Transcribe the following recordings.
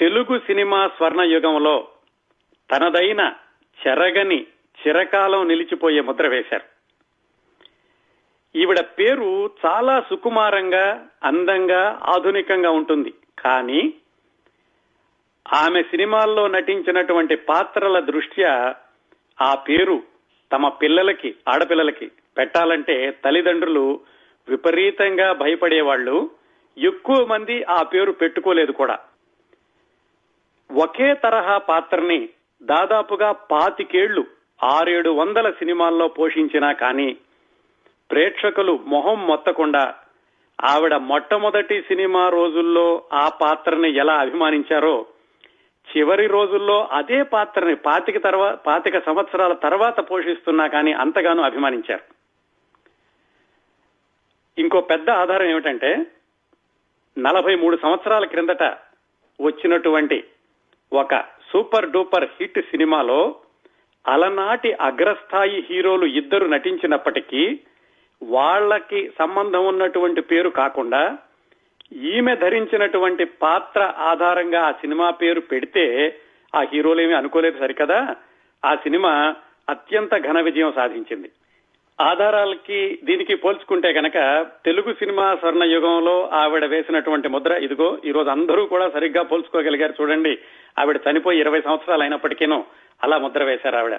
Telugu cinema స్వర్ణయుగంలో తనదైన చెరగని చిరకాలం నిలిచిపోయే ముద్ర వేశారు. ఈవిడ పేరు చాలా సుకుమారంగా అందంగా ఆధునికంగా ఉంటుంది. కానీ ఆమె సినిమాల్లో నటించినటువంటి పాత్రల దృష్ట్యా ఆ పేరు తమ పిల్లలకి ఆడపిల్లలకి పెట్టాలంటే తల్లిదండ్రులు విపరీతంగా భయపడేవాళ్ళు ఎక్కువ మంది ఆ పేరు పెట్టుకోలేదు కూడా. ఒకే తరహా పాత్రని దాదాపుగా పాతికేళ్ళు ఆరేడు వందల సినిమాల్లో పోషించినా కానీ ప్రేక్షకులు మొహం మొత్తకుండా ఆవిడ మొట్టమొదటి సినిమా రోజుల్లో ఆ పాత్రని ఎలా అభిమానించారో చివరి రోజుల్లో అదే పాత్రని పాతిక తర్వాత పాతిక సంవత్సరాల తర్వాత పోషిస్తున్నా కానీ అంతగానో అభిమానించారు. ఇంకో పెద్ద ఆధారం ఏమిటంటే నలభై మూడు సంవత్సరాల క్రిందట వచ్చినటువంటి ఒక సూపర్ డూపర్ హిట్ సినిమాలో అలనాటి అగ్రస్థాయి హీరోలు ఇద్దరు నటించినప్పటికీ వాళ్ళకి సంబంధం ఉన్నటువంటి పేరు కాకుండా ఈమె ధరించినటువంటి పాత్ర ఆధారంగా ఆ సినిమా పేరు పెడితే ఆ హీరోలేమీ అనుకోలేదు సరికదా? ఆ సినిమా అత్యంత ఘన విజయం సాధించింది. ఆధారాలకి దీనికి పోల్చుకుంటే గనక తెలుగు సినిమా స్వర్ణ యుగంలో ఆవిడ వేసినటువంటి ముద్ర ఇదిగో ఈ రోజు అందరూ కూడా సరిగ్గా పోల్చుకోగలిగారు చూడండి. ఆవిడ చనిపోయి ఇరవై సంవత్సరాలు అయినప్పటికీనూ అలా ముద్ర వేశారు ఆవిడ.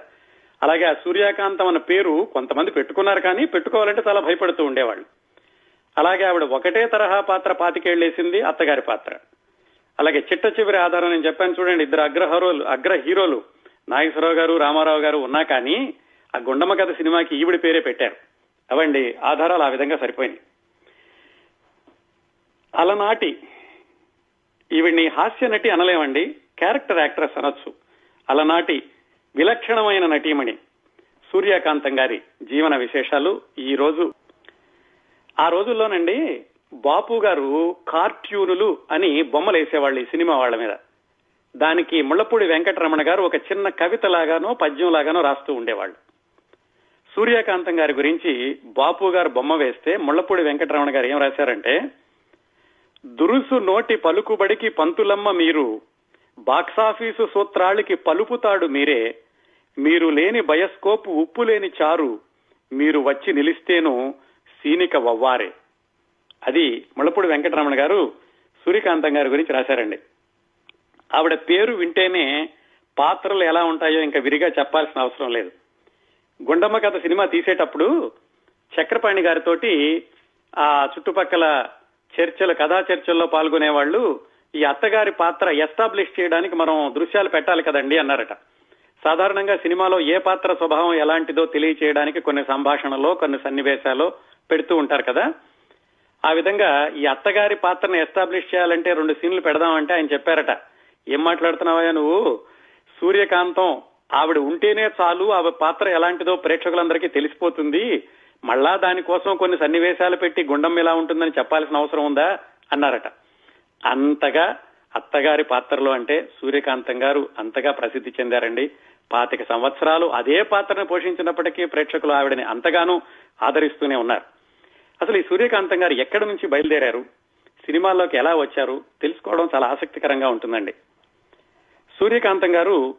అలాగే ఆ సూర్యకాంతం అన్న పేరు కొంతమంది పెట్టుకున్నారు కానీ పెట్టుకోవాలంటే చాలా భయపడుతూ ఉండేవాళ్ళు. అలాగే ఆవిడ ఒకటే తరహా పాత్ర పాతికేళ్ళేసింది అత్తగారి పాత్ర. అలాగే చిట్ట చివరి ఆధారం నేను చెప్పాను చూడండి ఇద్దరు అగ్ర హీరోలు అగ్ర హీరోలు నాగేశ్వరరావు గారు రామారావు గారు ఉన్నా కానీ ఆ గుండమ్మ కథ సినిమాకి ఈవిడ పేరే పెట్టారు. అవండి ఆధారాలు ఆ విధంగా సరిపోయినాయి. అలనాటి ఈవిడ్ని హాస్య నటి అనలేమండి క్యారెక్టర్ యాక్ట్రెస్ అనొచ్చు. అలనాటి విలక్షణమైన నటీమణి సూర్యకాంతం గారి జీవన విశేషాలు ఈ రోజు. ఆ రోజుల్లోనండి బాపు గారు కార్ట్యూనులు అని బొమ్మలు వేసేవాళ్ళు ఈ సినిమా వాళ్ళ మీద. దానికి ముళ్ళపూడి వెంకటరమణ గారు ఒక చిన్న కవిత లాగానో పద్యం లాగానో రాస్తూ ఉండేవాళ్ళు. సూర్యకాంతం గారి గురించి బాపు గారు బొమ్మ వేస్తే ముళ్ళపూడి వెంకటరమణ గారు ఏం రాశారంటే దురుసు నోటి పలుకుబడికి పంతులమ్మ మీరు బాక్సాఫీసు సూత్రాళ్ళకి పలుపుతాడు మీరే. మీరు లేని బయస్కోపు ఉప్పు లేని చారు. మీరు వచ్చి నిలిస్తేను సీనిక వవ్వారే. అది ముళ్ళపూడి వెంకటరమణ గారు సూర్యకాంతం గారి గురించి రాశారండి. ఆవిడ పేరు వింటేనే పాత్రలు ఎలా ఉంటాయో ఇంకా విరిగా చెప్పాల్సిన అవసరం లేదు. గుండమ్మ కథ సినిమా తీసేటప్పుడు చక్రపాణి గారితోటి ఆ చుట్టుపక్కల చర్చలు కథా చర్చల్లో పాల్గొనే వాళ్ళు ఈ అత్తగారి పాత్ర ఎస్టాబ్లిష్ చేయడానికి మనం దృశ్యాలు పెట్టాలి కదండి అన్నారట. సాధారణంగా సినిమాలో ఏ పాత్ర స్వభావం ఎలాంటిదో తెలియచేయడానికి కొన్ని సంభాషణలో కొన్ని సన్నివేశాలు పెడుతూ ఉంటారు కదా. ఆ విధంగా ఈ అత్తగారి పాత్రను ఎస్టాబ్లిష్ చేయాలంటే రెండు సీన్లు పెడదామంటే ఆయన చెప్పారట. ఏం మాట్లాడుతున్నావా నువ్వు? సూర్యకాంతం ఆవిడ ఉంటేనే చాలు ఆవిడ పాత్ర ఎలాంటిదో ప్రేక్షకులందరికీ తెలిసిపోతుంది. మళ్ళా దానికోసం కొన్ని సన్నివేశాలు పెట్టి గుండం ఎలా ఉంటుందని చెప్పాల్సిన అవసరం ఉందా? అన్నారట. అంతగా అత్తగారి పాత్రలో అంటే సూర్యకాంతం గారు అంతగా ప్రసిద్ధి చెందారండి. పాతిక సంవత్సరాలు అదే పాత్రను పోషించినప్పటికీ ప్రేక్షకులు ఆవిడని అంతగానూ ఆదరిస్తూనే ఉన్నారు. అసలు ఈ సూర్యకాంతం గారు ఎక్కడి నుంచి బయలుదేరారు? సినిమాల్లోకి ఎలా వచ్చారు? తెలుసుకోవడం చాలా ఆసక్తికరంగా ఉంటుందండి. సూర్యకాంతం గారు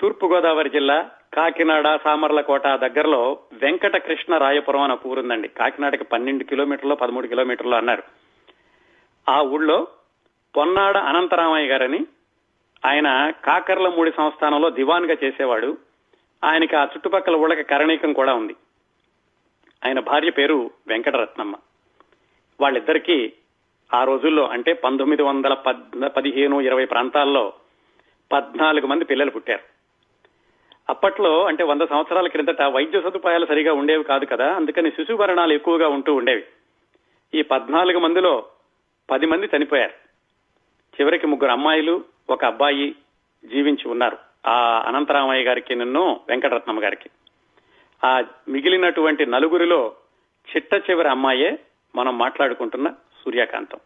తూర్పుగోదావరి జిల్లా కాకినాడ సామర్లకోట దగ్గరలో వెంకట కృష్ణ రాయపురం అని ఊరుందండి కాకినాడకి పన్నెండు కిలోమీటర్లు పదమూడు కిలోమీటర్లు అన్నారు. ఆ ఊళ్ళో పొన్నాడ అనంతరామయ్య గారని ఆయన కాకర్ల మూడి సంస్థానంలో దివాన్గా చేసేవాడు. ఆయనకి ఆ చుట్టుపక్కల ఊళ్ళకి కరణీకం కూడా ఉంది. ఆయన భార్య పేరు వెంకటరత్నమ్మ. వాళ్ళిద్దరికీ ఆ రోజుల్లో అంటే పంతొమ్మిది వందల పదిహేను ఇరవై ప్రాంతాల్లో పద్నాలుగు మంది పిల్లలు పుట్టారు. అప్పట్లో అంటే వంద సంవత్సరాల క్రిందట వైద్య సదుపాయాలు సరిగా ఉండేవి కాదు కదా. అందుకని శిశు మరణాలు ఎక్కువగా ఉంటూ ఉండేవి. ఈ పద్నాలుగు మందిలో పది మంది చనిపోయారు. చివరికి ముగ్గురు అమ్మాయిలు ఒక అబ్బాయి జీవించి ఉన్నారు. ఆ అనంతరామయ్య గారికి నిన్ను వెంకటరత్నమ్మ గారికి. ఆ మిగిలినటువంటి నలుగురిలో చిట్ట చివరి అమ్మాయే మనం మాట్లాడుకుంటున్న సూర్యకాంతం.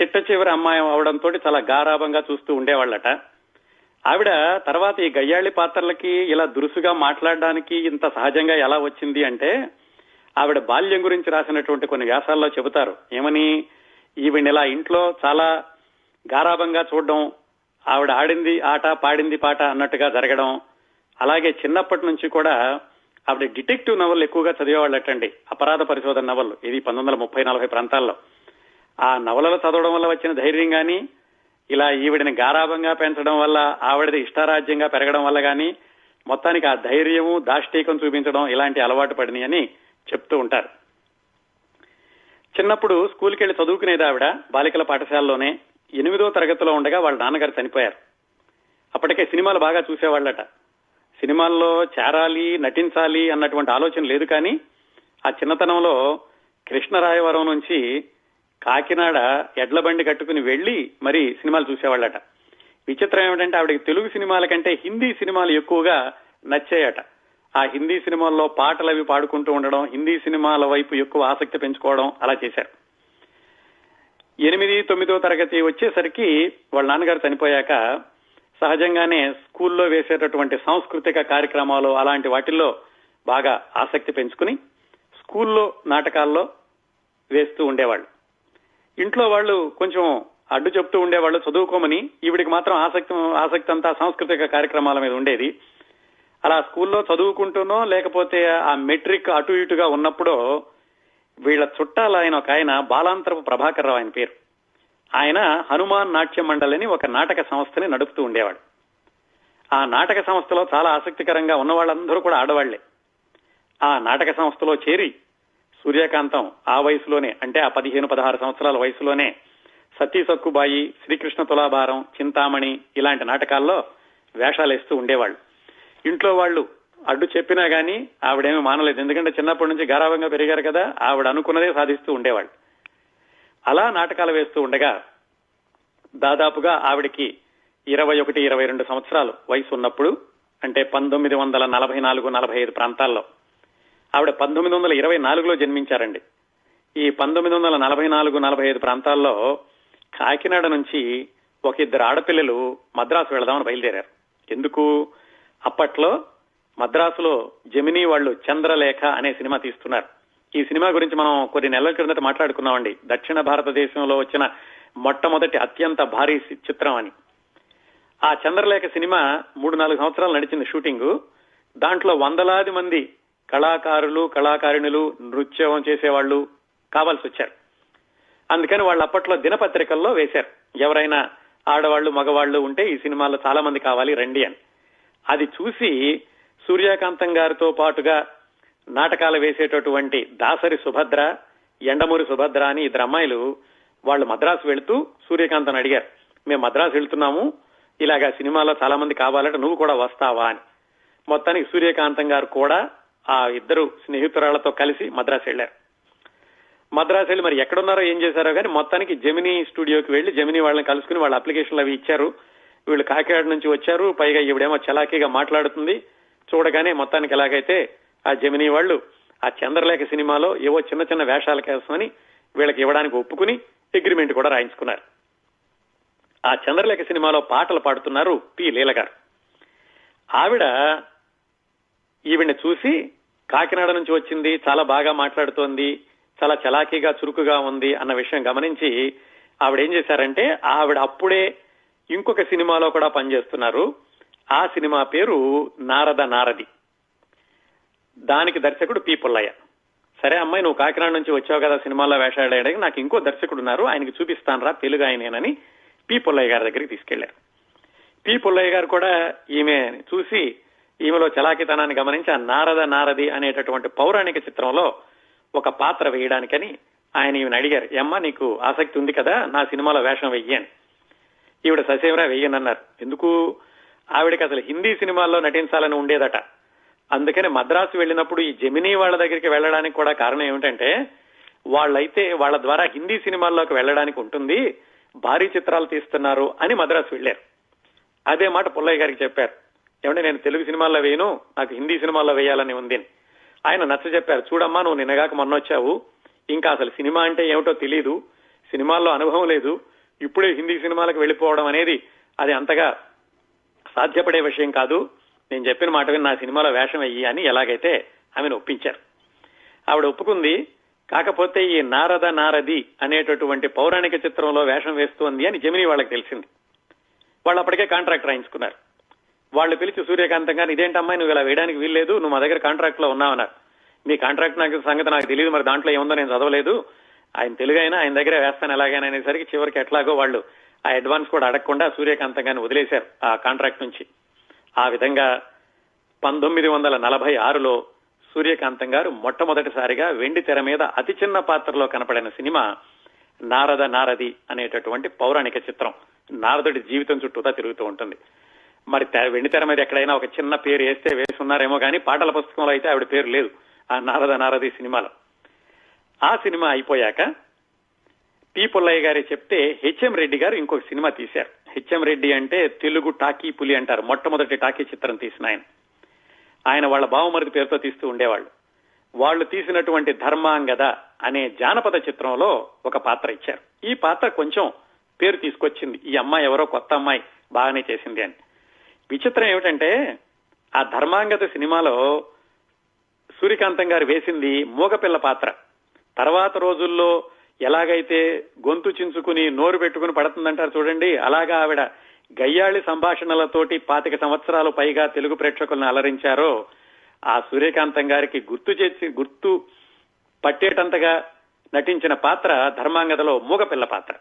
చిట్ట చివరి అమ్మాయి అవడంతో చాలా గారాభంగా చూస్తూ ఉండేవాళ్ళట. ఆవిడ తర్వాత ఈ గయ్యాళి పాత్రలకి ఇలా దురుసుగా మాట్లాడడానికి ఇంత సహజంగా ఎలా వచ్చింది అంటే ఆవిడ బాల్యం గురించి రాసినటువంటి కొన్ని వ్యాసాల్లో చెబుతారు. ఏమని? ఈవిడ ఇలా ఇంట్లో చాలా గారాభంగా చూడడం ఆవిడ ఆడింది ఆట పాడింది పాట అన్నట్టుగా జరగడం. అలాగే చిన్నప్పటి నుంచి కూడా ఆవిడ డిటెక్టివ్ నవల్ ఎక్కువగా చదివేవాళ్ళటండి. అపరాధ పరిశోధన నవల్. ఇది పంతొమ్మిది వందల ముప్పై నలభై ప్రాంతాల్లో. ఆ నవలలు చదవడం వల్ల వచ్చిన ధైర్యం కానీ ఇలా ఈవిడిని గారాభంగా పెంచడం వల్ల ఆవిడది ఇష్టారాజ్యంగా పెరగడం వల్ల కానీ మొత్తానికి ఆ ధైర్యము దాష్టీకం చూపించడం ఇలాంటి అలవాటు పడినాయి అని చెప్తూ ఉంటారు. చిన్నప్పుడు స్కూల్కి వెళ్ళి చదువుకునేది ఆవిడ బాలికల పాఠశాలలోనే ఎనిమిదో తరగతిలో ఉండగా వాళ్ళ నాన్నగారు చనిపోయారు. అప్పటికే సినిమాలు బాగా చూసేవాళ్ళట. సినిమాల్లో చేరాలి నటించాలి అన్నటువంటి ఆలోచన లేదు కానీ ఆ చిన్నతనంలో కృష్ణరాయవరం నుంచి కాకినాడ ఎడ్ల బండి కట్టుకుని వెళ్ళి మరి సినిమాలు చూసేవాళ్ళట. విచిత్రం ఏమిటంటే ఆవిడకి తెలుగు సినిమాల కంటే హిందీ సినిమాలు ఎక్కువగా నచ్చాయట. ఆ హిందీ సినిమాల్లో పాటలు అవి పాడుకుంటూ ఉండడం హిందీ సినిమాల వైపు ఎక్కువ ఆసక్తి పెంచుకోవడం అలా చేశారు. ఎనిమిది తొమ్మిదో తరగతి వచ్చేసరికి వాళ్ళ నాన్నగారు చనిపోయాక సహజంగానే స్కూల్లో వేసేటటువంటి సాంస్కృతిక కార్యక్రమాలు అలాంటి వాటిల్లో బాగా ఆసక్తి పెంచుకుని స్కూల్లో నాటకాల్లో వేస్తూ ఉండేవాళ్ళు. ఇంట్లో వాళ్ళు కొంచెం అడ్డు చెప్తూ ఉండేవాళ్ళు చదువుకోమని ఈవిడికి మాత్రం ఆసక్తి ఆసక్తి అంతా సాంస్కృతిక కార్యక్రమాల మీద ఉండేది. అలా స్కూల్లో చదువుకుంటూనో లేకపోతే ఆ మెట్రిక్ అటు ఇటుగా ఉన్నప్పుడో వీళ్ళ చుట్టాలు ఆయన ఒక ఆయన బాలాంతరపు ప్రభాకర్ రావు ఆయన పేరు. ఆయన హనుమాన్ నాట్య మండలిని ఒక నాటక సంస్థని నడుపుతూ ఉండేవాడు. ఆ నాటక సంస్థలో చాలా ఆసక్తికరంగా ఉన్న వాళ్ళందరూ కూడా ఆడవాళ్ళే. ఆ నాటక సంస్థలో చేరి సూర్యకాంతం ఆ వయసులోనే అంటే ఆ పదిహేను పదహారు సంవత్సరాల వయసులోనే సతీ సక్కుబాయి శ్రీకృష్ణ తులాభారం చింతామణి ఇలాంటి నాటకాల్లో వేషాలు వేస్తూ ఉండేవాళ్ళు. ఇంట్లో వాళ్ళు అడ్డు చెప్పినా గానీ ఆవిడేమీ మానలేదు. ఎందుకంటే చిన్నప్పటి నుంచి గారాభంగా పెరిగారు కదా ఆవిడ అనుకున్నదే సాధిస్తూ ఉండేవాళ్ళు. అలా నాటకాలు వేస్తూ ఉండగా దాదాపుగా ఆవిడికి ఇరవై ఒకటి ఇరవై రెండు సంవత్సరాలు వయసు ఉన్నప్పుడు అంటే పంతొమ్మిది వందల నలభై నాలుగు నలభై ఐదు ప్రాంతాల్లో ఆవిడ పంతొమ్మిది వందల ఇరవై నాలుగులో జన్మించారండి. ఈ పంతొమ్మిది వందల నలభై నాలుగు నలభై ఐదు ప్రాంతాల్లో కాకినాడ నుంచి ఒక ఇద్దరు ఆడపిల్లలు మద్రాసు వెళదామని బయలుదేరారు. ఎందుకు? అప్పట్లో మద్రాసులో జమినీ వాళ్ళు చంద్రలేఖ అనే సినిమా తీస్తున్నారు. ఈ సినిమా గురించి మనం కొన్ని నెలల క్రిందట మాట్లాడుకున్నామండి దక్షిణ భారతదేశంలో వచ్చిన మొట్టమొదటి అత్యంత భారీ చిత్రం అని. ఆ చంద్రలేఖ సినిమా మూడు నాలుగు సంవత్సరాలు నడిచింది షూటింగ్. దాంట్లో వందలాది మంది కళాకారులు కళాకారిణులు నృత్యం చేసేవాళ్ళు కావాల్సి వచ్చారు. అందుకని వాళ్ళు అప్పట్లో దినపత్రికల్లో వేశారు. ఎవరైనా ఆడవాళ్ళు మగవాళ్ళు ఉంటే ఈ సినిమాలో చాలా మంది కావాలి రండి అని. అది చూసి సూర్యకాంతం గారితో పాటుగా నాటకాలు వేసేటటువంటి దాసరి సుభద్ర ఎండమూరి సుభద్ర అని ఇద్దరు అమ్మాయిలు వాళ్ళు మద్రాసు వెళుతూ సూర్యకాంతను అడిగారు. మేము మద్రాసు వెళ్తున్నాము. ఇలాగా సినిమాలో చాలా మంది కావాలంటే నువ్వు కూడా వస్తావా? అని. మొత్తానికి సూర్యకాంతం గారు కూడా ఆ ఇద్దరు స్నేహితురాళ్ళతో కలిసి మద్రాసు వెళ్ళారు మద్రాసు వెళ్ళి మరి ఎక్కడున్నారో ఏం చేశారో కానీ మొత్తానికి జమినీ స్టూడియోకి వెళ్ళి జమినీ వాళ్ళని కలుసుకుని వాళ్ళ అప్లికేషన్లు అవి ఇచ్చారు. వీళ్ళు కాకినాడ నుంచి వచ్చారు. పైగా ఈవిడేమో చలాకీగా మాట్లాడుతుంది. చూడగానే మొత్తానికి ఎలాగైతే ఆ జమినీ వాళ్ళు ఆ చంద్రలేఖ సినిమాలో ఏవో చిన్న చిన్న వేషాల కోసమని వీళ్ళకి ఇవ్వడానికి ఒప్పుకుని అగ్రిమెంట్ కూడా రాయించుకున్నారు. ఆ చంద్రలేఖ సినిమాలో పాటలు పాడుతున్నారు పి లీల గారు ఆవిడ ఈవిడ్ని చూసి కాకినాడ నుంచి వచ్చింది చాలా బాగా మాట్లాడుతోంది చాలా చలాకీగా చురుకుగా ఉంది అన్న విషయం గమనించి ఆవిడ ఏం చేశారంటే ఆవిడ అప్పుడే ఇంకొక సినిమాలో కూడా పనిచేస్తున్నారు. ఆ సినిమా పేరు నారద నారది. దానికి దర్శకుడు పి పుల్లయ్య. సరే అమ్మాయి నువ్వు కాకినాడ నుంచి వచ్చావు కదా సినిమాలో వేషాడడానికి నాకు ఇంకో దర్శకుడు ఉన్నారు ఆయనకి చూపిస్తానరా తెలుగు ఆయనేనని పి పుల్లయ్య గారి దగ్గరికి తీసుకెళ్ళారు పి పుల్లయ్య గారు కూడా ఈమె చూసి ఈమెలో చలాకితనాన్ని గమనించి ఆ నారద నారది అనేటటువంటి పౌరాణిక చిత్రంలో ఒక పాత్ర వేయడానికని ఆయన ఈమెను అడిగారు. ఏమ్మా నీకు ఆసక్తి ఉంది కదా నా సినిమాలో వేషం వెయ్యని. ఈవిడ ససేవరా వెయ్యనన్నారు. ఎందుకు? ఆవిడకి అసలు హిందీ సినిమాల్లో నటించాలని ఉండేదట. అందుకని మద్రాసు వెళ్ళినప్పుడు ఈ జమినీ వాళ్ళ దగ్గరికి వెళ్ళడానికి కూడా కారణం ఏమిటంటే వాళ్ళైతే వాళ్ళ ద్వారా హిందీ సినిమాల్లోకి వెళ్ళడానికి ఉంటుంది భారీ చిత్రాలు తీస్తున్నారు అని మద్రాసు వెళ్ళారు. అదే మాట పుల్లయ్య గారికి చెప్పారు. ఏమంటే నేను తెలుగు సినిమాల్లో వేయను నాకు హిందీ సినిమాల్లో వేయాలని ఉంది ఆయన నచ్చ చెప్పారు చూడమ్మా నువ్వు నిన్నగాక మొన్నొచ్చావు. ఇంకా అసలు సినిమా అంటే ఏమిటో తెలియదు సినిమాల్లో అనుభవం లేదు. ఇప్పుడే హిందీ సినిమాలకు వెళ్ళిపోవడం అనేది అది అంతగా సాధ్యపడే విషయం కాదు. నేను చెప్పిన మాట విని నా సినిమాలో వేషం అయ్యి అని ఎలాగైతే ఆమెను ఒప్పించారు. ఆవిడ ఒప్పుకుంది. కాకపోతే ఈ నారద నారది అనేటటువంటి పౌరాణిక చిత్రంలో వేషం వేస్తోంది అని జమిని వాళ్ళకి తెలిసింది. వాళ్ళు అప్పటికే కాంట్రాక్ట్ రాయించుకున్నారు. వాళ్ళు పిలిచి సూర్యకాంతం గారు ఇదేంటమ్మా నువ్వు ఇలా వేయడానికి వీల్లేదు నువ్వు మా దగ్గర కాంట్రాక్ట్లో ఉన్నావన్నారు మీ కాంట్రాక్ట్ నాకు సంగతి నాకు తెలియదు మరి దాంట్లో ఏముందో నేను చదవలేదు. ఆయన తెలుగు అయినా ఆయన దగ్గర వేస్తాను ఎలాగైనా అనేసరికి చివరికి ఎట్లాగో వాళ్ళు ఆ అడ్వాన్స్ కూడా అడగకుండా సూర్యకాంతం గారిని వదిలేశారు ఆ కాంట్రాక్ట్ నుంచి. ఆ విధంగా పంతొమ్మిది వందల నలభై ఆరులో సూర్యకాంతం గారు మొట్టమొదటిసారిగా వెండి తెర మీద అతి చిన్న పాత్రలో కనపడిన సినిమా నారద నారది అనేటటువంటి పౌరాణిక చిత్రం నారదుడి జీవితం చుట్టూతా తిరుగుతూ ఉంటుంది. మరి వెండితెర వెండి తెర మీద ఎక్కడైనా ఒక చిన్న పేరు వేస్తే వేసున్నారేమో కానీ పాటల పుస్తకంలో అయితే ఆవిడ పేరు లేదు. ఆ నారద నారది సినిమాలో. ఆ సినిమా అయిపోయాక పి పుల్లయ్య గారి చెప్తే హెచ్ఎం రెడ్డి గారు ఇంకొక సినిమా తీశారు. హెచ్ఎం రెడ్డి అంటే తెలుగు టాకీ పులి అంటారు. మొట్టమొదటి టాకీ చిత్రం తీసిన ఆయన. ఆయన వాళ్ళ బావమరిది పేరుతో తీస్తూ ఉండేవాళ్ళు. వాళ్ళు తీసినటువంటి ధర్మాంగద అనే జానపద చిత్రంలో ఒక పాత్ర ఇచ్చారు. ఈ పాత్ర కొంచెం పేరు తీసుకొచ్చింది. ఈ అమ్మాయి ఎవరో కొత్త అమ్మాయి బాగానే చేసింది అని. విచిత్రం ఏమిటంటే ఆ ధర్మాంగత సినిమాలో సూర్యకాంతం గారు వేసింది మూగపిల్ల పాత్ర. తర్వాత రోజుల్లో ఎలాగైతే గొంతు చించుకుని నోరు పెట్టుకుని పడుతుందంటారు చూడండి అలాగా ఆవిడ గయ్యాళి సంభాషణలతోటి పాతిక సంవత్సరాలు పైగా తెలుగు ప్రేక్షకులను అలరించారో ఆ సూర్యకాంతం గారికి గుర్తు చేసి గుర్తు పట్టేటంతగా నటించిన పాత్ర ధర్మాంగదలో మూగపిల్ల పాత్ర.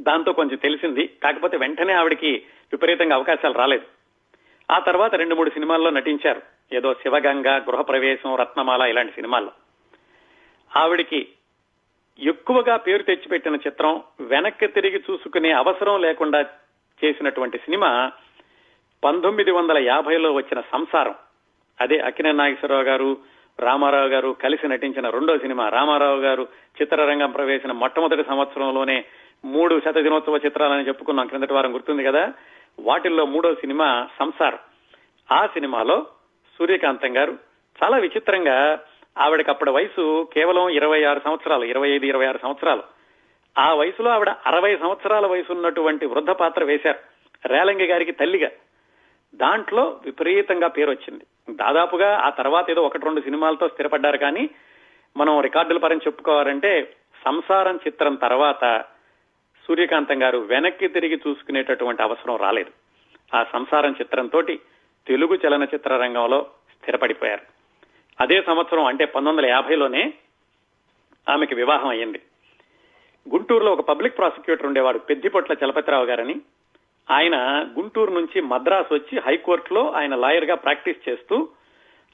దాంతో కొంచెం తెలిసింది. కాకపోతే వెంటనే ఆవిడికి విపరీతంగా అవకాశాలు రాలేదు. ఆ తర్వాత రెండు మూడు సినిమాల్లో నటించారు. ఏదో శివగంగ గృహప్రవేశం రత్నమాల ఇలాంటి సినిమాల్లో. ఆవిడికి ఎక్కువగా పేరు తెచ్చిపెట్టిన చిత్రం వెనక్కి తిరిగి చూసుకునే అవసరం లేకుండా చేసినటువంటి సినిమా పంతొమ్మిది వందల యాభైలో వచ్చిన సంసారం. అదే అకిన నాగేశ్వరరావు గారు రామారావు గారు కలిసి నటించిన రెండో సినిమా రామారావు గారు చిత్రరంగం ప్రవేశిన మొట్టమొదటి సంవత్సరంలోనే మూడు శత దినోత్సవ చిత్రాలని చెప్పుకున్నాం క్రిందటి వారం గుర్తుంది కదా. వాటిల్లో మూడో సినిమా సంసారం. ఆ సినిమాలో సూర్యకాంతం గారు చాలా విచిత్రంగా ఆవిడకి అప్పటి వయసు కేవలం ఇరవై ఆరు సంవత్సరాలు ఇరవై ఐదు ఇరవై ఆరు సంవత్సరాలు. ఆ వయసులో ఆవిడ అరవై సంవత్సరాల వయసు ఉన్నటువంటి వృద్ధ పాత్ర వేశారు. రేలంగి గారికి తల్లిగా. దాంట్లో విపరీతంగా పేరు వచ్చింది. దాదాపుగా ఆ తర్వాత ఏదో ఒకటి రెండు సినిమాలతో స్థిరపడ్డారు కానీ మనం రికార్డుల పరం చెప్పుకోవాలంటే సంసారం చిత్రం తర్వాత సూర్యకాంతం గారు వెనక్కి తిరిగి చూసుకునేటటువంటి అవసరం రాలేదు. ఆ సంసారం చిత్రంతో తెలుగు చలనచిత్ర రంగంలో స్థిరపడిపోయారు. అదే సంవత్సరం అంటే పంతొమ్మిది వందల యాభైలోనే ఆమెకి వివాహం అయ్యింది. గుంటూరులో ఒక పబ్లిక్ ప్రాసిక్యూటర్ ఉండేవాడు పెద్దిపొట్ల చలపతిరావు గారని. ఆయన గుంటూరు నుంచి మద్రాసు వచ్చి హైకోర్టులో ఆయన లాయర్గా ప్రాక్టీస్ చేస్తూ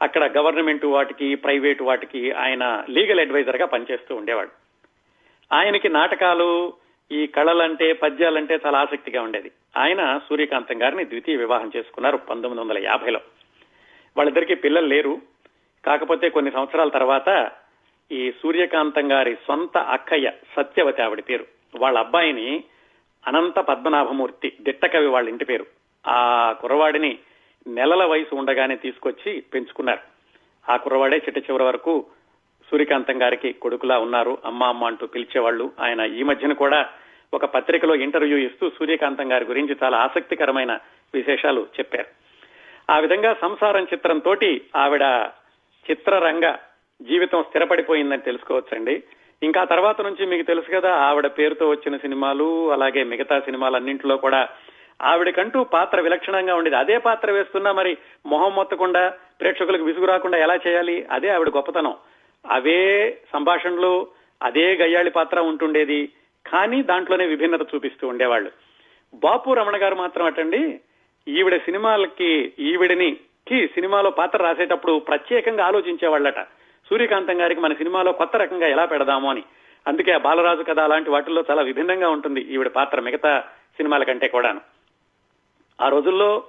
అక్కడ గవర్నమెంట్ వాటికి ప్రైవేటు వాటికి ఆయన లీగల్ అడ్వైజర్గా పనిచేస్తూ ఉండేవాడు. ఆయనకి నాటకాలు ఈ కళలంటే పద్యాలంటే చాలా ఆసక్తిగా ఉండేది. ఆయన సూర్యకాంతం గారిని ద్వితీయ వివాహం చేసుకున్నారు పంతొమ్మిది వందల యాభైలో. వాళ్ళిద్దరికీ పిల్లలు లేరు. కాకపోతే కొన్ని సంవత్సరాల తర్వాత ఈ సూర్యకాంతం గారి సొంత అక్కయ్య సత్యవతి ఆవిడ పేరు. వాళ్ళ అబ్బాయిని అనంత పద్మనాభమూర్తి దిట్టకవి వాళ్ళ ఇంటి పేరు. ఆ కుర్రవాడిని నెలల వయసు ఉండగానే తీసుకొచ్చి పెంచుకున్నారు. ఆ కుర్రవాడే చిట్ట చివరి వరకు సూర్యకాంతం గారికి కొడుకులా ఉన్నారు. అమ్మ అమ్మ అంటూ పిలిచేవాళ్ళు. ఆయన ఈ మధ్యన కూడా ఒక పత్రికలో ఇంటర్వ్యూ ఇస్తూ సూర్యకాంతం గారి గురించి చాలా ఆసక్తికరమైన విశేషాలు చెప్పారు. ఆ విధంగా సంసారం చిత్రంతో ఆవిడ చిత్రరంగ జీవితం స్థిరపడిపోయిందని తెలుసుకోవచ్చండి. ఇంకా తర్వాత నుంచి మీకు తెలుసు కదా ఆవిడ పేరుతో వచ్చిన సినిమాలు అలాగే మిగతా సినిమాలన్నింటిలో కూడా ఆవిడకంటూ పాత్ర విలక్షణంగా ఉండేది. అదే పాత్ర వేస్తున్నా మరి మొహం మొత్తకుండా ప్రేక్షకులకు విసుగు రాకుండా ఎలా చేయాలి? అదే ఆవిడ గొప్పతనం. అవే సంభాషణలు అదే గయ్యాళి పాత్ర ఉంటుండేది. కానీ దాంట్లోనే విభిన్నత చూపిస్తూ ఉండేవాళ్ళు. బాపు రమణ గారు మాత్రం అటండి ఈవిడ సినిమాలకి ఈవిడని కి సినిమాలో పాత్ర రాసేటప్పుడు ప్రత్యేకంగా ఆలోచించేవాళ్ళట. సూర్యకాంతం గారికి మన సినిమాలో కొత్త రకంగా ఎలా పెడదాము అని. అందుకే ఆ బాలరాజు కథ అలాంటి వాటిల్లో చాలా విభిన్నంగా ఉంటుంది ఈవిడ పాత్ర మిగతా సినిమాల కంటే కూడాను. ఆ రోజుల్లో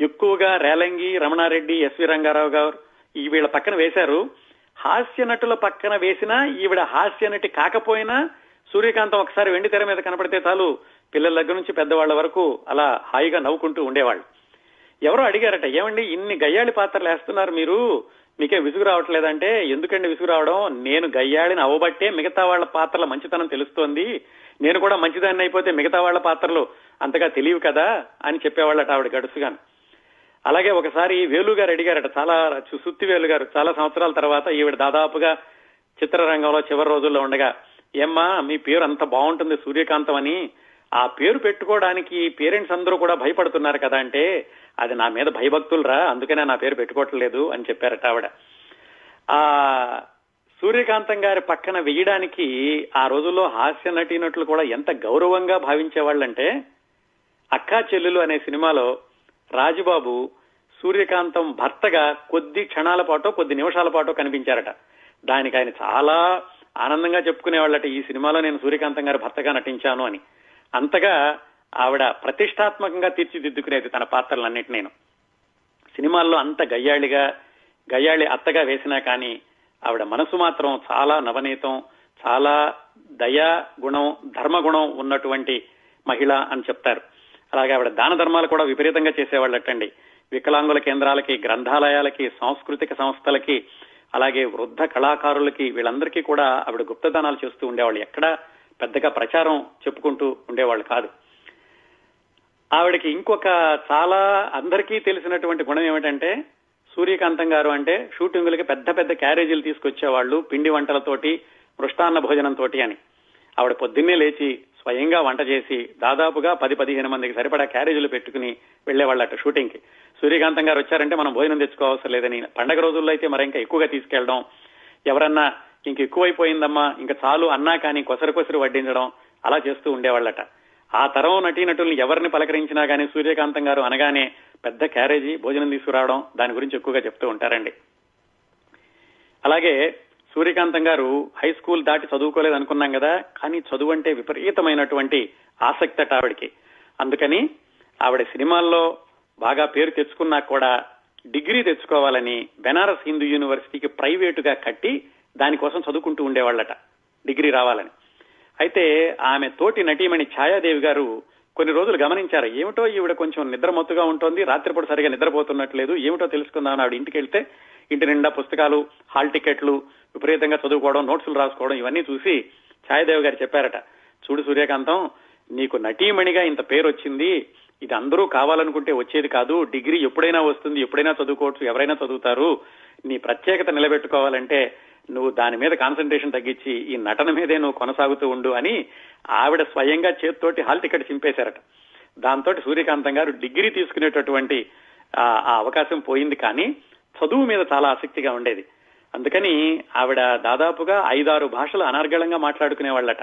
ఎక్కువగా రేలంగి రమణారెడ్డి ఎస్వి రంగారావు గారు ఈవిడ పక్కన వేశారు. హాస్య నటుల పక్కన వేసినా ఈవిడ హాస్య నటి కాకపోయినా సూర్యకాంతం ఒకసారి వెండి తెర మీద కనపడితే చాలు పిల్లల దగ్గర నుంచి పెద్దవాళ్ళ వరకు అలా హాయిగా నవ్వుకుంటూ ఉండేవాళ్ళు. ఎవరో అడిగారట ఏమండి ఇన్ని గయ్యాళి పాత్రలు వేస్తున్నారు మీరు? మీకే విసుగు రావట్లేదంటే ఎందుకండి విసుగు రావడం? నేను గయ్యాళిని అవ్వబట్టే మిగతా వాళ్ళ పాత్రల మంచితనం తెలుస్తోంది. నేను కూడా మంచిదాన్ని అయిపోతే మిగతా వాళ్ళ పాత్రలు అంతగా తెలియవు కదా? అని చెప్పేవాళ్ళట ఆవిడ గడుసుగాను. అలాగే ఒకసారి వేలు గారు అడిగారట చాలా సుత్తి వేలు గారు చాలా సంవత్సరాల తర్వాత ఈవిడ దాదాపుగా చిత్రరంగంలో చివరి రోజుల్లో ఉండగా ఏమ్మా మీ పేరు అంత బాగుంటుంది సూర్యకాంతం అని. ఆ పేరు పెట్టుకోవడానికి పేరెంట్స్ అందరూ కూడా భయపడుతున్నారు కదా అంటే అది నా మీద భయభక్తులరా అందుకనే నా పేరు పెట్టుకోవట్లేదు అని చెప్పారట ఆవిడ. ఆ సూర్యకాంతం గారి పక్కన వెయ్యడానికి ఆ రోజుల్లో హాస్య నటీనటులు కూడా ఎంత గౌరవంగా భావించేవాళ్ళంటే అక్కా చెల్లెలు అనే సినిమాలో రాజుబాబు సూర్యకాంతం భర్తగా కొద్ది క్షణాల పాటు కొద్ది నిమిషాల పాటు కనిపించారట. దానికి ఆయన చాలా ఆనందంగా చెప్పుకునేవాళ్ళట ఈ సినిమాలో నేను సూర్యకాంతం గారి భర్తగా నటించాను అని. అంతగా ఆవిడ ప్రతిష్టాత్మకంగా తీర్చిదిద్దుకునేది తన పాత్రలన్నిటి నేను. సినిమాల్లో అంత గయ్యాళిగా గయ్యాళి అత్తగా వేసినా కానీ ఆవిడ మనసు మాత్రం చాలా నవనీతం చాలా దయా గుణం ధర్మగుణం ఉన్నటువంటి మహిళ అని చెప్తారు. అలాగే ఆవిడ దాన ధర్మాలు కూడా విపరీతంగా చేసేవాళ్ళటండి. వికలాంగుల కేంద్రాలకి గ్రంథాలయాలకి సాంస్కృతిక సంస్థలకి అలాగే వృద్ధ కళాకారులకి వీళ్ళందరికీ కూడా ఆవిడ గుప్తదానాలు చేస్తూ ఉండేవాళ్ళు. ఎక్కడ పెద్దగా ప్రచారం చెప్పుకుంటూ ఉండేవాళ్ళు కాదు. ఆవిడకి ఇంకొక చాలా అందరికీ తెలిసినటువంటి గుణం ఏమిటంటే సూర్యకాంతం గారు అంటే షూటింగులకి పెద్ద పెద్ద క్యారేజీలు తీసుకొచ్చేవాళ్ళు పిండి వంటలతోటి మృష్టాన్న భోజనంతో అని. ఆవిడ పొద్దున్నే లేచి స్వయంగా వంట చేసి దాదాపుగా పది పదిహేను మందికి సరిపడా క్యారేజీలు పెట్టుకుని వెళ్ళేవాళ్ళట షూటింగ్కి సూర్యకాంతం గారు వచ్చారంటే మనం భోజనం తెచ్చుకోవాల్సిన లేదని. పండగ రోజుల్లో అయితే మరి ఇంకా ఎక్కువగా తీసుకెళ్ళడం ఎవరన్నా ఇంక ఎక్కువైపోయిందమ్మా ఇంకా చాలు అన్నా కానీ కొసరు కొసరు వడ్డించడం అలా చేస్తూ ఉండేవాళ్ళట. ఆ తరం నటీనటుల్ని ఎవరిని పలకరించినా కానీ సూర్యకాంతం గారు అనగానే పెద్ద క్యారేజీ భోజనం తీసుకురావడం దాని గురించి ఎక్కువగా చెప్తూ ఉంటారండి. అలాగే సూర్యకాంతం గారు హై స్కూల్ దాటి చదువుకోలేదు అనుకున్నాం కదా కానీ చదువు అంటే విపరీతమైనటువంటి ఆసక్తి అట ఆవిడకి. అందుకని ఆవిడ సినిమాల్లో బాగా పేరు తెచ్చుకున్నా కూడా డిగ్రీ తెచ్చుకోవాలని బెనారస్ హిందూ యూనివర్సిటీకి ప్రైవేటుగా కట్టి దానికోసం చదువుకుంటూ ఉండేవాళ్ళట డిగ్రీ రావాలని. అయితే ఆమె తోటి నటీమణి ఛాయాదేవి గారు కొన్ని రోజులు గమనించారు? ఏమిటో ఈవిడ కొంచెం నిద్రమత్తుగా ఉంటుంది రాత్రిపూట సరిగా నిద్రపోతున్నట్లేదు. ఏమిటో తెలుసుకుందామని ఆవిడ ఇంటికి వెళ్తే ఇంటి నిండా పుస్తకాలు హాల్ టికెట్లు విపరీతంగా చదువుకోవడం నోట్సులు రాసుకోవడం ఇవన్నీ చూసి ఛాయదేవి గారు చెప్పారట. చూడు సూర్యకాంతం నీకు నటీమణిగా ఇంత పేరు వచ్చింది ఇది అందరూ కావాలనుకుంటే వచ్చేది కాదు. డిగ్రీ ఎప్పుడైనా వస్తుంది ఎప్పుడైనా చదువుకోవచ్చు ఎవరైనా చదువుతారు. నీ ప్రత్యేకత నిలబెట్టుకోవాలంటే నువ్వు దాని మీద కాన్సన్ట్రేషన్ తగ్గించి ఈ నటన మీదే నువ్వు కొనసాగుతూ ఉండు అని ఆవిడ స్వయంగా చేతితోటి హాల్ టికెట్ చింపేశారట. దాంతో సూర్యకాంతం గారు డిగ్రీ తీసుకునేటటువంటి ఆ అవకాశం పోయింది కానీ చదువు మీద చాలా ఆసక్తిగా ఉండేది. అందుకని ఆవిడ దాదాపుగా ఐదారు భాషలు అనర్గళంగా మాట్లాడుకునేవాళ్ళట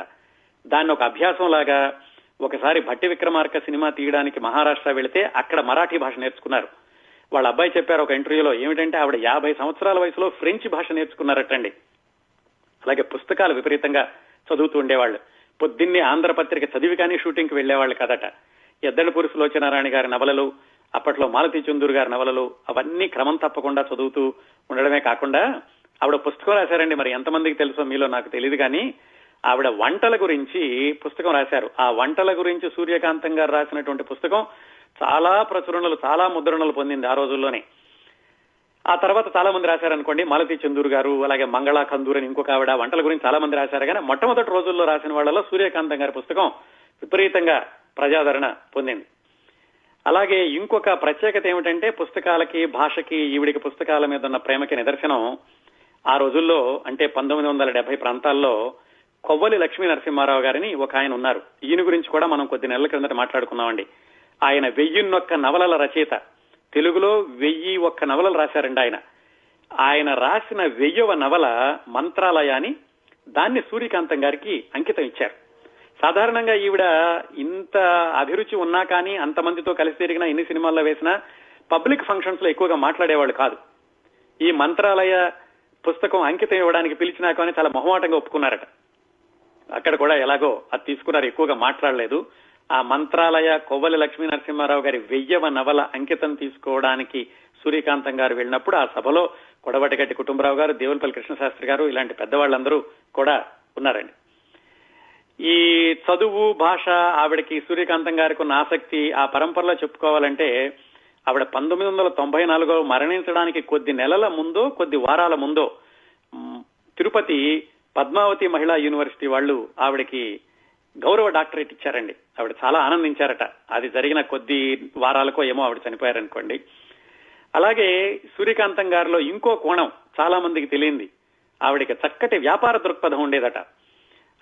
దాన్ని ఒక అభ్యాసం లాగా ఒకసారి భట్టి విక్రమార్క సినిమా తీయడానికి మహారాష్ట్ర వెళితే అక్కడ మరాఠీ భాష నేర్చుకున్నారు. వాళ్ళ అబ్బాయి చెప్పారు ఒక ఇంటర్వ్యూలో ఏమిటంటే ఆవిడ యాభై సంవత్సరాల వయసులో ఫ్రెంచ్ భాష నేర్చుకున్నారటండి. అలాగే పుస్తకాలు విపరీతంగా చదువుతూ ఉండేవాళ్ళు. పొద్దున్నే ఆంధ్రపత్రిక చదివి కానీ షూటింగ్కి వెళ్ళేవాళ్ళు కదట ఎద్దడిపూరి సులోచనారాయణ గారి నవలలు అప్పట్లో మాలతీ చందూర్ గారి నవలలు అవన్నీ క్రమం తప్పకుండా చదువుతూ ఉండడమే కాకుండా ఆవిడ పుస్తకం రాశారండి. మరి ఎంతమందికి తెలుసో మీలో నాకు తెలియదు కానీ ఆవిడ వంటల గురించి పుస్తకం రాశారు. ఆ వంటల గురించి సూర్యకాంతం గారు రాసినటువంటి పుస్తకం చాలా ప్రచురణలు చాలా ముద్రణలు పొందింది ఆ రోజుల్లోనే. ఆ తర్వాత చాలా మంది రాశారనుకోండి మాలతి చందూర్ గారు అలాగే మంగళా కందూర్ అని ఇంకొక ఆవిడ వంటల గురించి చాలా మంది రాశారు. కానీ మొట్టమొదటి రోజుల్లో రాసిన వాళ్ళలో సూర్యకాంతం గారి పుస్తకం విపరీతంగా ప్రజాదరణ పొందింది. అలాగే ఇంకొక ప్రత్యేకత ఏమిటంటే పుస్తకాలకి భాషకి ఈవిడికి పుస్తకాల మీద ఉన్న ప్రేమకి నిదర్శనం ఆ రోజుల్లో అంటే పంతొమ్మిది వందల డెబ్బై ప్రాంతాల్లో కొవ్వలి లక్ష్మీ నరసింహారావు గారిని ఒక ఆయన ఉన్నారు. ఈయన గురించి కూడా మనం కొద్ది నెలల క్రిందట మాట్లాడుకున్నామండి. ఆయన వెయ్యిన్నొక్క నవలల రచయిత. తెలుగులో వెయ్యి ఒక్క నవలలు రాశారండి ఆయన. ఆయన రాసిన వెయ్యవ నవల మంత్రాలయాని దాన్ని సూర్యకాంతం గారికి అంకితం ఇచ్చారు. సాధారణంగా ఈవిడ ఇంత అభిరుచి ఉన్నా కానీ అంతమందితో కలిసి తిరిగిన ఎన్ని సినిమాల్లో వేసినా పబ్లిక్ ఫంక్షన్స్లో ఎక్కువగా మాట్లాడేవాళ్ళు కాదు. ఈ మంత్రాలయ పుస్తకం అంకితం ఇవ్వడానికి పిలిచినా కానీ చాలా మొహమాటంగా ఒప్పుకున్నారట. అక్కడ కూడా ఎలాగో అది తీసుకున్నారు ఎక్కువగా మాట్లాడలేదు. ఆ మంత్రాలయ కొవ్వలి లక్ష్మీ నరసింహారావు గారి వెయ్యవ నవల అంకితం తీసుకోవడానికి సూర్యకాంతం గారు వెళ్ళినప్పుడు ఆ సభలో కొడవటిగట్టి కుటుంబరావు గారు దేవులపల్లి కృష్ణశాస్త్రి గారు ఇలాంటి పెద్దవాళ్ళందరూ కూడా ఉన్నారండి. ఈ చదువు భాష ఆవిడకి సూర్యకాంతం గారికి ఉన్న ఆసక్తి ఆ పరంపరలో చెప్పుకోవాలంటే ఆవిడ పంతొమ్మిది వందల తొంభై నాలుగో మరణించడానికి కొద్ది నెలల ముందో కొద్ది వారాల ముందో తిరుపతి పద్మావతి మహిళా యూనివర్సిటీ వాళ్ళు ఆవిడకి గౌరవ డాక్టరేట్ ఇచ్చారండి. ఆవిడ చాలా ఆనందించారట. అది జరిగిన కొద్ది వారాలకో ఏమో ఆవిడ చనిపోయారనుకోండి. అలాగే సూర్యకాంతం గారిలో ఇంకో కోణం చాలా మందికి తెలియంది. ఆవిడకి చక్కటి వ్యాపార దృక్పథం ఉండేదట.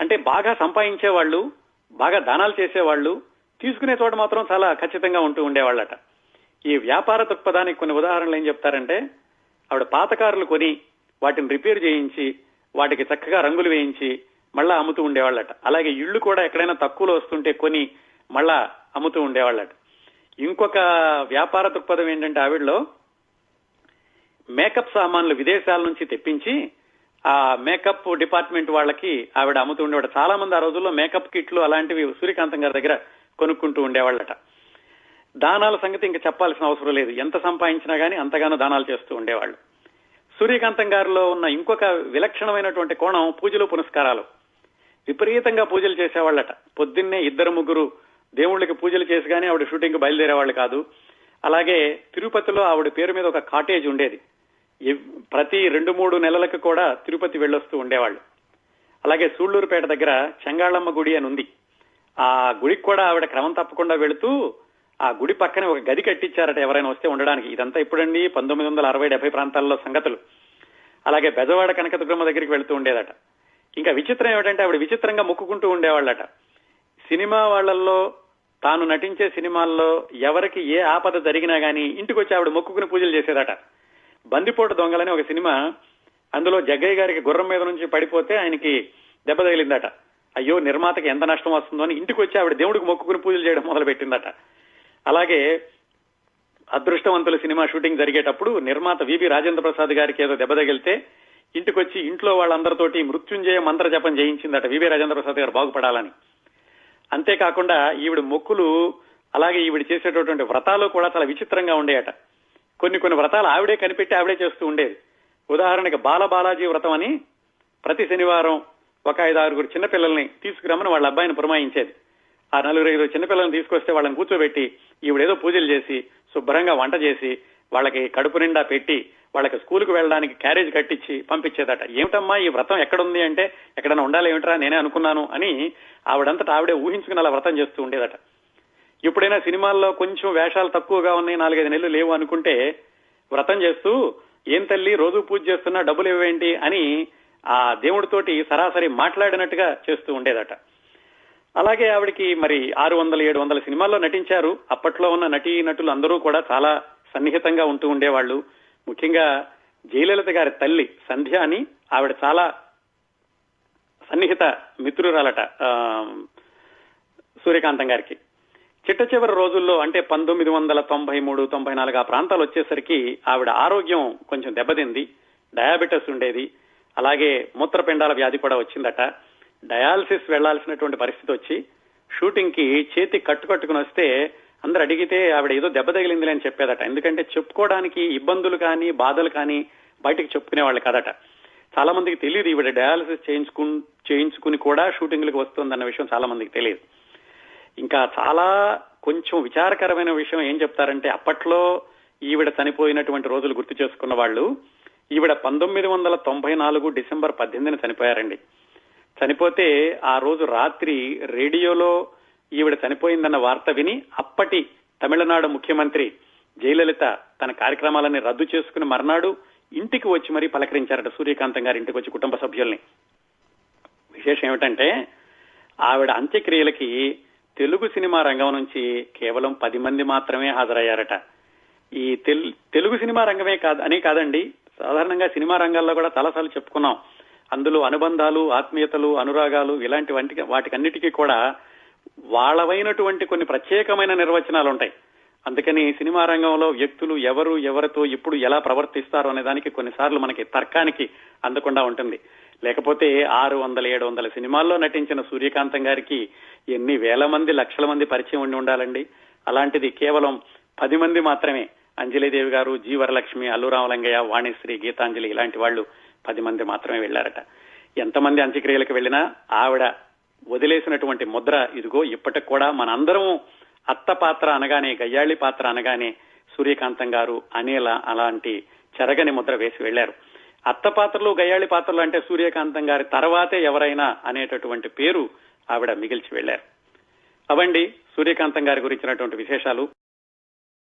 అంటే బాగా సంపాదించే వాళ్ళు బాగా దానాలు చేసేవాళ్ళు తీసుకునే చోట మాత్రం చాలా ఖచ్చితంగా ఉంటూ ఉండేవాళ్ళట. ఈ వ్యాపార దృక్పథానికి కొన్ని ఉదాహరణలు ఏం చెప్తారంటే ఆవిడ పాత కార్లు కొని వాటిని రిపేర్ చేయించి వాటికి చక్కగా రంగులు వేయించి మళ్ళా అమ్ముతూ ఉండేవాళ్ళట. అలాగే ఇళ్ళు కూడా ఎక్కడైనా తక్కువలో వస్తుంటే కొని మళ్ళా అమ్ముతూ ఉండేవాళ్ళట. ఇంకొక వ్యాపార దృక్పథం ఏంటంటే ఆవిడలో మేకప్ సామాన్లు విదేశాల నుంచి తెప్పించి ఆ మేకప్ డిపార్ట్మెంట్ వాళ్ళకి ఆవిడ అమ్ముతూ ఉండేవాడు చాలా మంది ఆ రోజుల్లో మేకప్ కిట్లు అలాంటివి సూర్యకాంతం గారి దగ్గర కొనుక్కుంటూ ఉండేవాళ్ళట. దానాల సంగతి ఇంకా చెప్పాల్సిన అవసరం లేదు. ఎంత సంపాదించినా కానీ అంతగానో దానాలు చేస్తూ ఉండేవాళ్ళు. సూర్యకాంతం గారిలో ఉన్న ఇంకొక విలక్షణమైనటువంటి కోణం పూజలు పునస్కారాలు. విపరీతంగా పూజలు చేసేవాళ్ళట. పొద్దున్నే ఇద్దరు ముగ్గురు దేవుళ్ళకి పూజలు చేసి కానీ ఆవిడ షూటింగ్ బయలుదేరేవాళ్ళు కాదు. అలాగే తిరుపతిలో ఆవిడ పేరు మీద ఒక కాటేజ్ ఉండేది. ప్రతి రెండు మూడు నెలలకు కూడా తిరుపతి వెళ్ళొస్తూ ఉండేవాళ్ళు. అలాగే సూళ్ళూరుపేట దగ్గర చెంగాళమ్మ గుడి అని ఉంది. ఆ గుడికి కూడా ఆవిడ క్రమం తప్పకుండా వెళుతూ ఆ గుడి పక్కనే ఒక గది కట్టించారట ఎవరైనా వస్తే ఉండడానికి. ఇదంతా ఇప్పుడండి పంతొమ్మిది వందల అరవై డెబ్బై ప్రాంతాల్లో సంగతులు. అలాగే బెజవాడ కనకదుర్గమ్మ దగ్గరికి వెళుతూ ఉండేదట. ఇంకా విచిత్రం ఏమిటంటే ఆవిడ విచిత్రంగా మొక్కుకుంటూ ఉండేవాళ్ళట. సినిమా వాళ్ళల్లో తాను నటించే సినిమాల్లో ఎవరికి ఏ ఆపద జరిగినా గానీ ఇంటికి వచ్చి ఆవిడ మొక్కుకుని పూజలు చేసేదట. బందిపోటు దొంగలని ఒక సినిమా అందులో జగ్గయ్య గారికి గుర్రం మీద నుంచి పడిపోతే ఆయనకి దెబ్బ తగిలిందట. అయ్యో నిర్మాతకి ఎంత నష్టం వస్తుందో అని ఇంటికి వచ్చి ఆవిడ దేవుడికి మొక్కుకుని పూజలు చేయడం మొదలు పెట్టిందట అలాగే అదృష్టవంతుల సినిమా షూటింగ్ జరిగేటప్పుడు నిర్మాత వివి రాజేంద్ర ప్రసాద్ గారికి ఏదో దెబ్బ తగిలితే ఇంటికి వచ్చి ఇంట్లో వాళ్ళందరితోటి మృత్యుంజయ మంత్ర జపం చేయించిందట వివి రాజేంద్ర ప్రసాద్ గారు బాగుపడాలని. అంతేకాకుండా ఈవిడ మొక్కులు అలాగే ఈవిడ చేసేటటువంటి వ్రతాలు కూడా చాలా విచిత్రంగా ఉండేయట. కొన్ని కొన్ని వ్రతాలు ఆవిడే కనిపెట్టి ఆవిడే చేస్తూ ఉండేది. ఉదాహరణకి బాల బాలాజీ వ్రతం అని ప్రతి శనివారం ఒక ఐదు ఆరుగురు చిన్నపిల్లల్ని తీసుకురమ్మని వాళ్ళ అబ్బాయిని పురమాయించేది. ఆ నలుగురు ఐదు చిన్నపిల్లల్ని తీసుకొస్తే వాళ్ళని కూర్చోబెట్టి ఈవిడేదో పూజలు చేసి శుభ్రంగా వంట చేసి వాళ్ళకి కడుపు నిండా పెట్టి వాళ్ళకి స్కూల్కి వెళ్ళడానికి క్యారేజ్ కట్టించి పంపించేదట. ఏమిటమ్మా ఈ వ్రతం ఎక్కడుంది అంటే ఎక్కడైనా ఉండాలి ఏమిట్రా? నేనే అనుకున్నాను అని ఆవిడంతటా ఆవిడే ఊహించుకుని అలా వ్రతం చేస్తూ ఉండేదట. ఎప్పుడైనా సినిమాల్లో కొంచెం వేషాలు తక్కువగా ఉన్నాయి నాలుగైదు నెలలు లేవు అనుకుంటే వ్రతం చేస్తూ ఏం తల్లి రోజు పూజ చేస్తున్నా డబ్బులు ఇవ్వేంటి? అని ఆ దేవుడితోటి సరాసరి మాట్లాడినట్టుగా చేస్తూ ఉండేదట. అలాగే ఆవిడకి మరి ఆరు వందల ఏడు వందల సినిమాల్లో నటించారు. అప్పట్లో ఉన్న నటీ నటులు అందరూ కూడా చాలా సన్నిహితంగా ఉంటూ ఉండేవాళ్ళు. ముఖ్యంగా జయలలిత గారి తల్లి సంధ్య అని ఆవిడ చాలా సన్నిహిత మిత్రురాలట సూర్యకాంతం గారికి. చిట్ట చివరి రోజుల్లో అంటే పంతొమ్మిది వందల తొంభై మూడు తొంభై నాలుగు ఆ ప్రాంతాలు వచ్చేసరికి ఆవిడ ఆరోగ్యం కొంచెం దెబ్బతింది డయాబెటిస్ ఉండేది అలాగే మూత్రపిండాల వ్యాధి కూడా వచ్చిందట. డయాలసిస్ వెళ్ళాల్సినటువంటి పరిస్థితి వచ్చి షూటింగ్కి చేతి కట్టుకట్టుకుని వస్తే అందరు అడిగితే ఆవిడ ఏదో దెబ్బ తగిలింది అని చెప్పేదట. ఎందుకంటే చెప్పుకోవడానికి ఇబ్బందులు కానీ బాధలు కానీ బయటకు చెప్పుకునేవాళ్ళు కదట. చాలా మందికి తెలియదు ఈవిడ డయాలసిస్ చేయించుకు చేయించుకుని కూడా షూటింగ్లకు వస్తుందన్న విషయం చాలా మందికి తెలియదు. ఇంకా చాలా కొంచెం విచారకరమైన విషయం ఏం చెప్తారంటే అప్పట్లో ఈవిడ చనిపోయినటువంటి రోజులు గుర్తు చేసుకున్న వాళ్ళు ఈవిడ పంతొమ్మిది వందల తొంభై నాలుగు డిసెంబర్ పద్దెనిమిదిన చనిపోయారండి. చనిపోతే ఆ రోజు రాత్రి రేడియోలో ఈవిడ చనిపోయిందన్న వార్త విని అప్పటి తమిళనాడు ముఖ్యమంత్రి జయలలిత తన కార్యక్రమాలన్నీ రద్దు చేసుకుని మర్నాడు ఇంటికి వచ్చి మరీ పలకరించారట సూర్యకాంతం గారి ఇంటికి వచ్చి కుటుంబ సభ్యుల్ని. విశేషం ఏమిటంటే ఆవిడ అంత్యక్రియలకి తెలుగు సినిమా రంగం నుంచి కేవలం పది మంది మాత్రమే హాజరయ్యారట. ఈ తెల్- తెలుగు సినిమా రంగమే కాదు అని కాదండి సాధారణంగా సినిమా రంగాల్లో కూడా చాలాసార్లు చెప్పుకున్నాం. అందులో అనుబంధాలు ఆత్మీయతలు అనురాగాలు ఇలాంటి వంటి వాటికన్నిటికీ కూడా వాళ్ళవైనటువంటి కొన్ని ప్రత్యేకమైన నిర్వచనాలు ఉంటాయి అందుకని సినిమా రంగంలో వ్యక్తులు ఎవరు ఎవరితో ఎప్పుడు ఎలా ప్రవర్తిస్తారు అనే దానికి కొన్నిసార్లు మనకి తర్కానికి అందకుండా ఉంటుంది. లేకపోతే ఆరు వందల ఏడు వందల సినిమాల్లో నటించిన సూర్యకాంతం గారికి ఎన్ని వేల మంది లక్షల మంది పరిచయం ఉండి ఉండాలండి? అలాంటిది కేవలం పది మంది మాత్రమే. అంజలిదేవి గారు జీవరలక్ష్మి అల్లు రామలింగయ్య వాణిశ్రీ గీతాంజలి ఇలాంటి వాళ్ళు పది మంది మాత్రమే వెళ్ళారట ఎంతమంది అంత్యక్రియలకు వెళ్ళినా ఆవిడ వదిలేసినటువంటి ముద్ర ఇదిగో ఇప్పటికి కూడా మనందరం అత్త పాత్ర అనగానే గయ్యాళి పాత్ర అనగానే సూర్యకాంతం గారు అనేల అలాంటి చెరగని ముద్ర వేసి వెళ్ళారు అత్త పాత్రలు గయ్యాళి పాత్రలు అంటే సూర్యకాంతం గారి తర్వాతే ఎవరైనా అనేటటువంటి పేరు ఆవిడ మిగిల్చి వెళ్ళారు అవండి సూర్యకాంతం గారి గురించినటువంటి విశేషాలు.